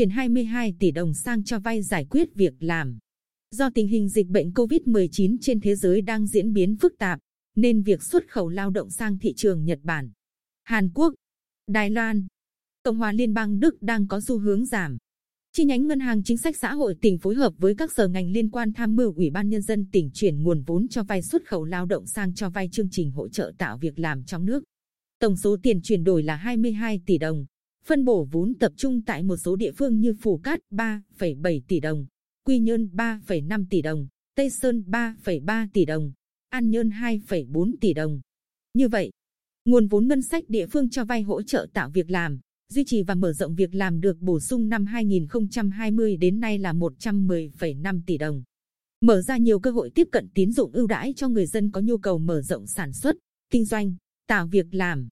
chuyển 22 tỷ đồng sang cho vay giải quyết việc làm. Do tình hình dịch bệnh COVID-19 trên thế giới đang diễn biến phức tạp, nên việc xuất khẩu lao động sang thị trường Nhật Bản, Hàn Quốc, Đài Loan, Cộng hòa Liên bang Đức đang có xu hướng giảm. Chi nhánh Ngân hàng Chính sách Xã hội tỉnh phối hợp với các sở ngành liên quan tham mưu Ủy ban Nhân dân tỉnh chuyển nguồn vốn cho vay xuất khẩu lao động sang cho vay chương trình hỗ trợ tạo việc làm trong nước. Tổng số tiền chuyển đổi là 22 tỷ đồng, phân bổ vốn tập trung tại một số địa phương như Phù Cát 3,7 tỷ đồng, Quy Nhơn 3,5 tỷ đồng, Tây Sơn 3,3 tỷ đồng, An Nhơn 2,4 tỷ đồng. Như vậy, nguồn vốn ngân sách địa phương cho vay hỗ trợ tạo việc làm, duy trì và mở rộng việc làm được bổ sung năm 2020 đến nay là 110,5 tỷ đồng. Mở ra nhiều cơ hội tiếp cận tín dụng ưu đãi cho người dân có nhu cầu mở rộng sản xuất, kinh doanh, tạo việc làm.